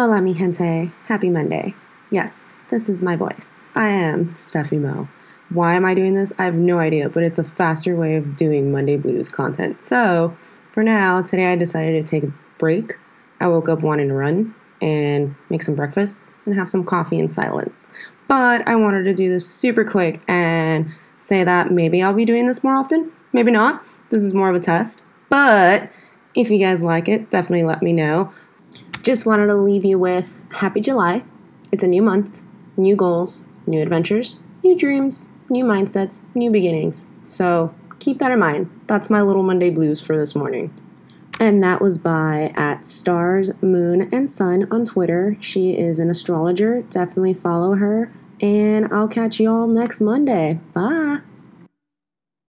Hola, mi gente. Happy Monday. Yes, this is my voice. I am Steffi Mo. Why am I doing this? I have no idea, but it's a faster way of doing Monday Blues content. So, for now, today I decided to take a break. I woke up wanting to run and make some breakfast and have some coffee in silence. But I wanted to do this super quick and say that maybe I'll be doing this more often. Maybe not. This is more of a test. But if you guys like it, definitely let me know. Just wanted to leave you with Happy July. It's a new month, new goals, new adventures, new dreams, new mindsets, new beginnings. So keep that in mind. That's my little Monday blues for this morning. And that was by at Stars, Moon, and Sun on Twitter. She is an astrologer. Definitely follow her. And I'll catch you all next Monday. Bye.